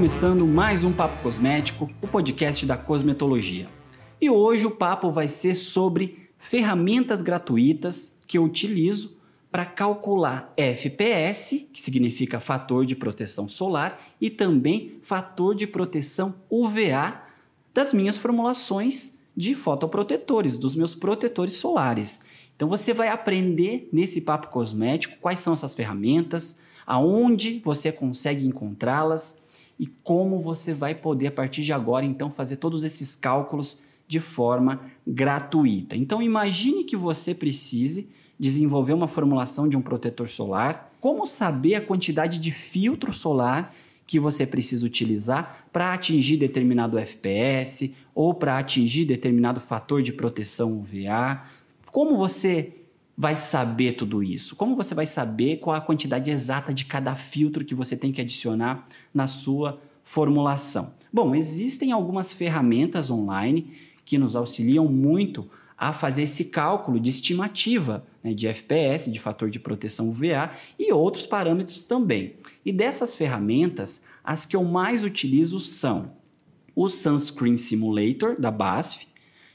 começando mais um Papo Cosmético, o podcast da cosmetologia. E hoje o papo vai ser sobre ferramentas gratuitas que eu utilizo para calcular FPS, que significa fator de proteção solar, e também fator de proteção UVA das minhas formulações de fotoprotetores, dos meus protetores solares. Então você vai aprender nesse papo cosmético quais são essas ferramentas, aonde você consegue encontrá-las e como você vai poder a partir de agora então fazer todos esses cálculos de forma gratuita. Então imagine que você precise desenvolver uma formulação de um protetor solar, como saber a quantidade de filtro solar que você precisa utilizar para atingir determinado FPS ou para atingir determinado fator de proteção UVA. Como você vai saber tudo isso? Como você vai saber qual a quantidade exata de cada filtro que você tem que adicionar na sua formulação? Bom, existem algumas ferramentas online que nos auxiliam muito a fazer esse cálculo de estimativa né, de FPS, de fator de proteção UVA e outros parâmetros também. E dessas ferramentas, as que eu mais utilizo são o Sunscreen Simulator da BASF,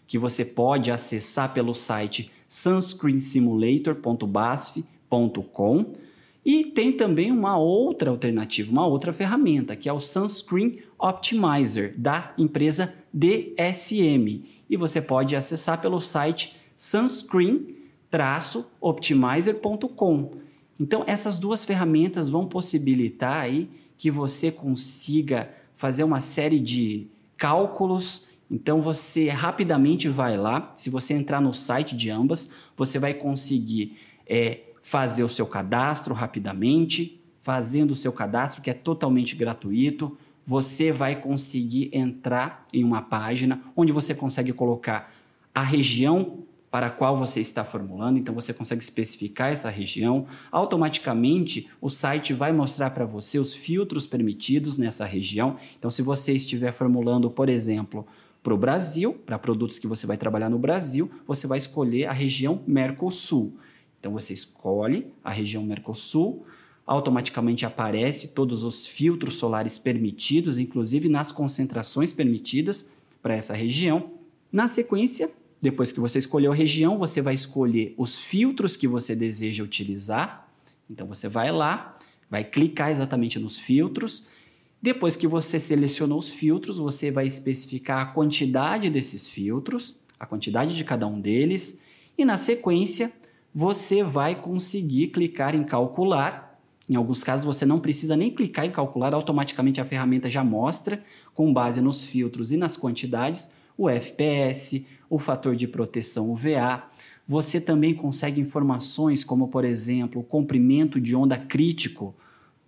que você pode acessar pelo site sunscreensimulator.basf.com e tem também uma outra alternativa, uma outra ferramenta, que é o Sunscreen Optimizer da empresa DSM. E você pode acessar pelo site sunscreen-optimizer.com. Então, essas duas ferramentas vão possibilitar aí que você consiga fazer uma série de cálculos. Então, você rapidamente vai lá. Se você entrar no site de ambas, você vai conseguir é, fazer o seu cadastro rapidamente, fazendo o seu cadastro, que é totalmente gratuito, você vai conseguir entrar em uma página onde você consegue colocar a região para a qual você está formulando, então você consegue especificar essa região. Automaticamente, o site vai mostrar para você os filtros permitidos nessa região. Então, se você estiver formulando, por exemplo, para o Brasil, para produtos que você vai trabalhar no Brasil, você vai escolher a região Mercosul. Então você escolhe a região Mercosul, automaticamente aparece todos os filtros solares permitidos, inclusive nas concentrações permitidas para essa região. Na sequência, depois que você escolheu a região, você vai escolher os filtros que você deseja utilizar. Então você vai lá, vai clicar exatamente nos filtros. Depois que você selecionou os filtros, você vai especificar a quantidade desses filtros, a quantidade de cada um deles, e na sequência você vai conseguir clicar em calcular. Em alguns casos você não precisa nem clicar em calcular, automaticamente a ferramenta já mostra, com base nos filtros e nas quantidades, o FPS, o fator de proteção UVA. Você também consegue informações como, por exemplo, o comprimento de onda crítico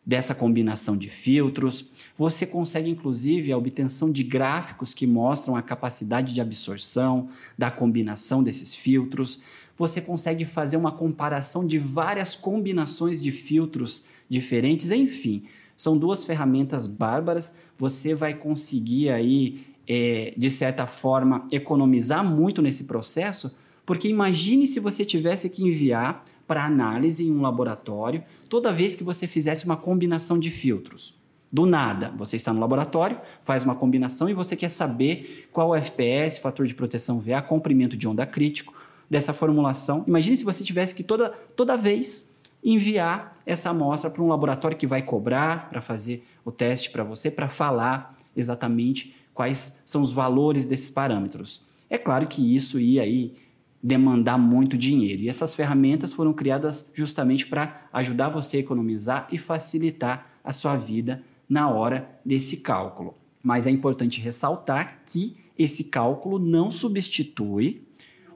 dessa combinação de filtros. Você consegue, inclusive, a obtenção de gráficos que mostram a capacidade de absorção da combinação desses filtros você consegue fazer uma comparação de várias combinações de filtros diferentes, enfim, são duas ferramentas bárbaras. Você vai conseguir aí, é, de certa forma, economizar muito nesse processo, porque imagine se você tivesse que enviar para análise em um laboratório toda vez que você fizesse uma combinação de filtros. Do nada, você está no laboratório, faz uma combinação e você quer saber qual o FPS, fator de proteção VA, comprimento de onda crítico, dessa formulação. Imagine se você tivesse que toda, toda vez enviar essa amostra para um laboratório que vai cobrar para fazer o teste para você, para falar exatamente quais são os valores desses parâmetros. É claro que isso ia aí demandar muito dinheiro. E essas ferramentas foram criadas justamente para ajudar você a economizar e facilitar a sua vida na hora desse cálculo. Mas é importante ressaltar que esse cálculo não substitui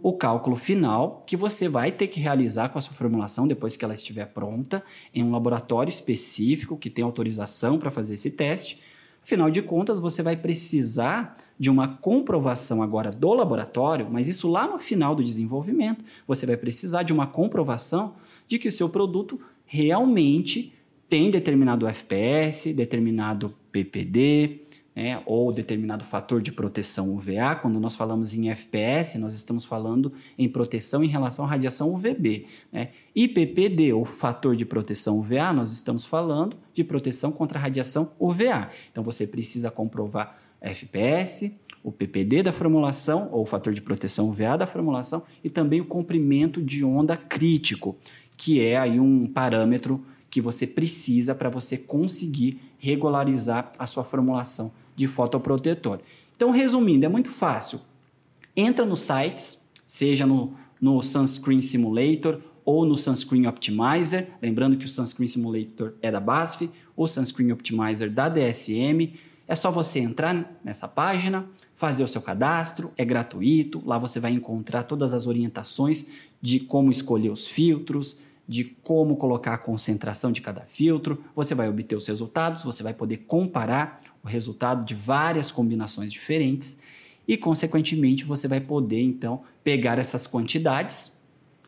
o cálculo final que você vai ter que realizar com a sua formulação depois que ela estiver pronta em um laboratório específico que tem autorização para fazer esse teste. Afinal de contas, você vai precisar de uma comprovação agora do laboratório, mas isso lá no final do desenvolvimento, você vai precisar de uma comprovação de que o seu produto realmente tem determinado FPS, determinado PPD, né, ou determinado fator de proteção UVA. Quando nós falamos em FPS, nós estamos falando em proteção em relação à radiação UVB. Né? IPPD, ou fator de proteção UVA, nós estamos falando de proteção contra a radiação UVA. Então você precisa comprovar FPS, o PPD da formulação, ou fator de proteção UVA da formulação, e também o comprimento de onda crítico, que é aí um parâmetro que você precisa para você conseguir regularizar a sua formulação de fotoprotetor. Então, resumindo, é muito fácil. Entra nos sites, seja no, no Sunscreen Simulator ou no Sunscreen Optimizer, lembrando que o Sunscreen Simulator é da BASF, o Sunscreen Optimizer da DSM. É só você entrar nessa página, fazer o seu cadastro, é gratuito. Lá você vai encontrar todas as orientações de como escolher os filtros, de como colocar a concentração de cada filtro. Você vai obter os resultados, você vai poder comparar o resultado de várias combinações diferentes e, consequentemente, você vai poder então pegar essas quantidades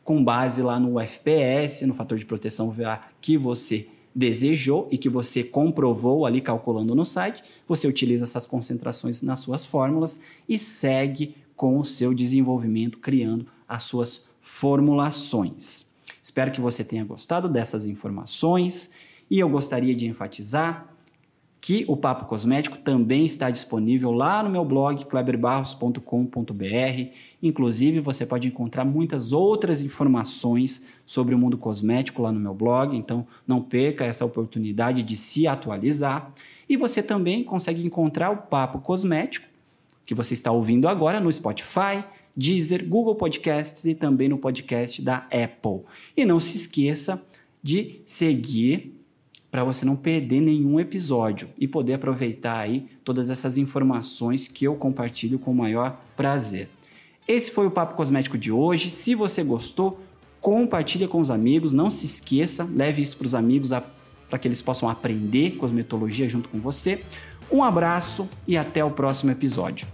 com base lá no FPS, no fator de proteção UVA que você desejou e que você comprovou ali calculando no site, você utiliza essas concentrações nas suas fórmulas e segue com o seu desenvolvimento criando as suas formulações. Espero que você tenha gostado dessas informações e eu gostaria de enfatizar que o Papo Cosmético também está disponível lá no meu blog kleberbarros.com.br. Inclusive, você pode encontrar muitas outras informações sobre o mundo cosmético lá no meu blog, então não perca essa oportunidade de se atualizar. E você também consegue encontrar o Papo Cosmético, que você está ouvindo agora no Spotify, Deezer, Google Podcasts e também no podcast da Apple. E não se esqueça de seguir para você não perder nenhum episódio e poder aproveitar aí todas essas informações que eu compartilho com o maior prazer. Esse foi o Papo Cosmético de hoje. Se você gostou, compartilhe com os amigos. Não se esqueça, leve isso para os amigos para que eles possam aprender cosmetologia junto com você. Um abraço e até o próximo episódio.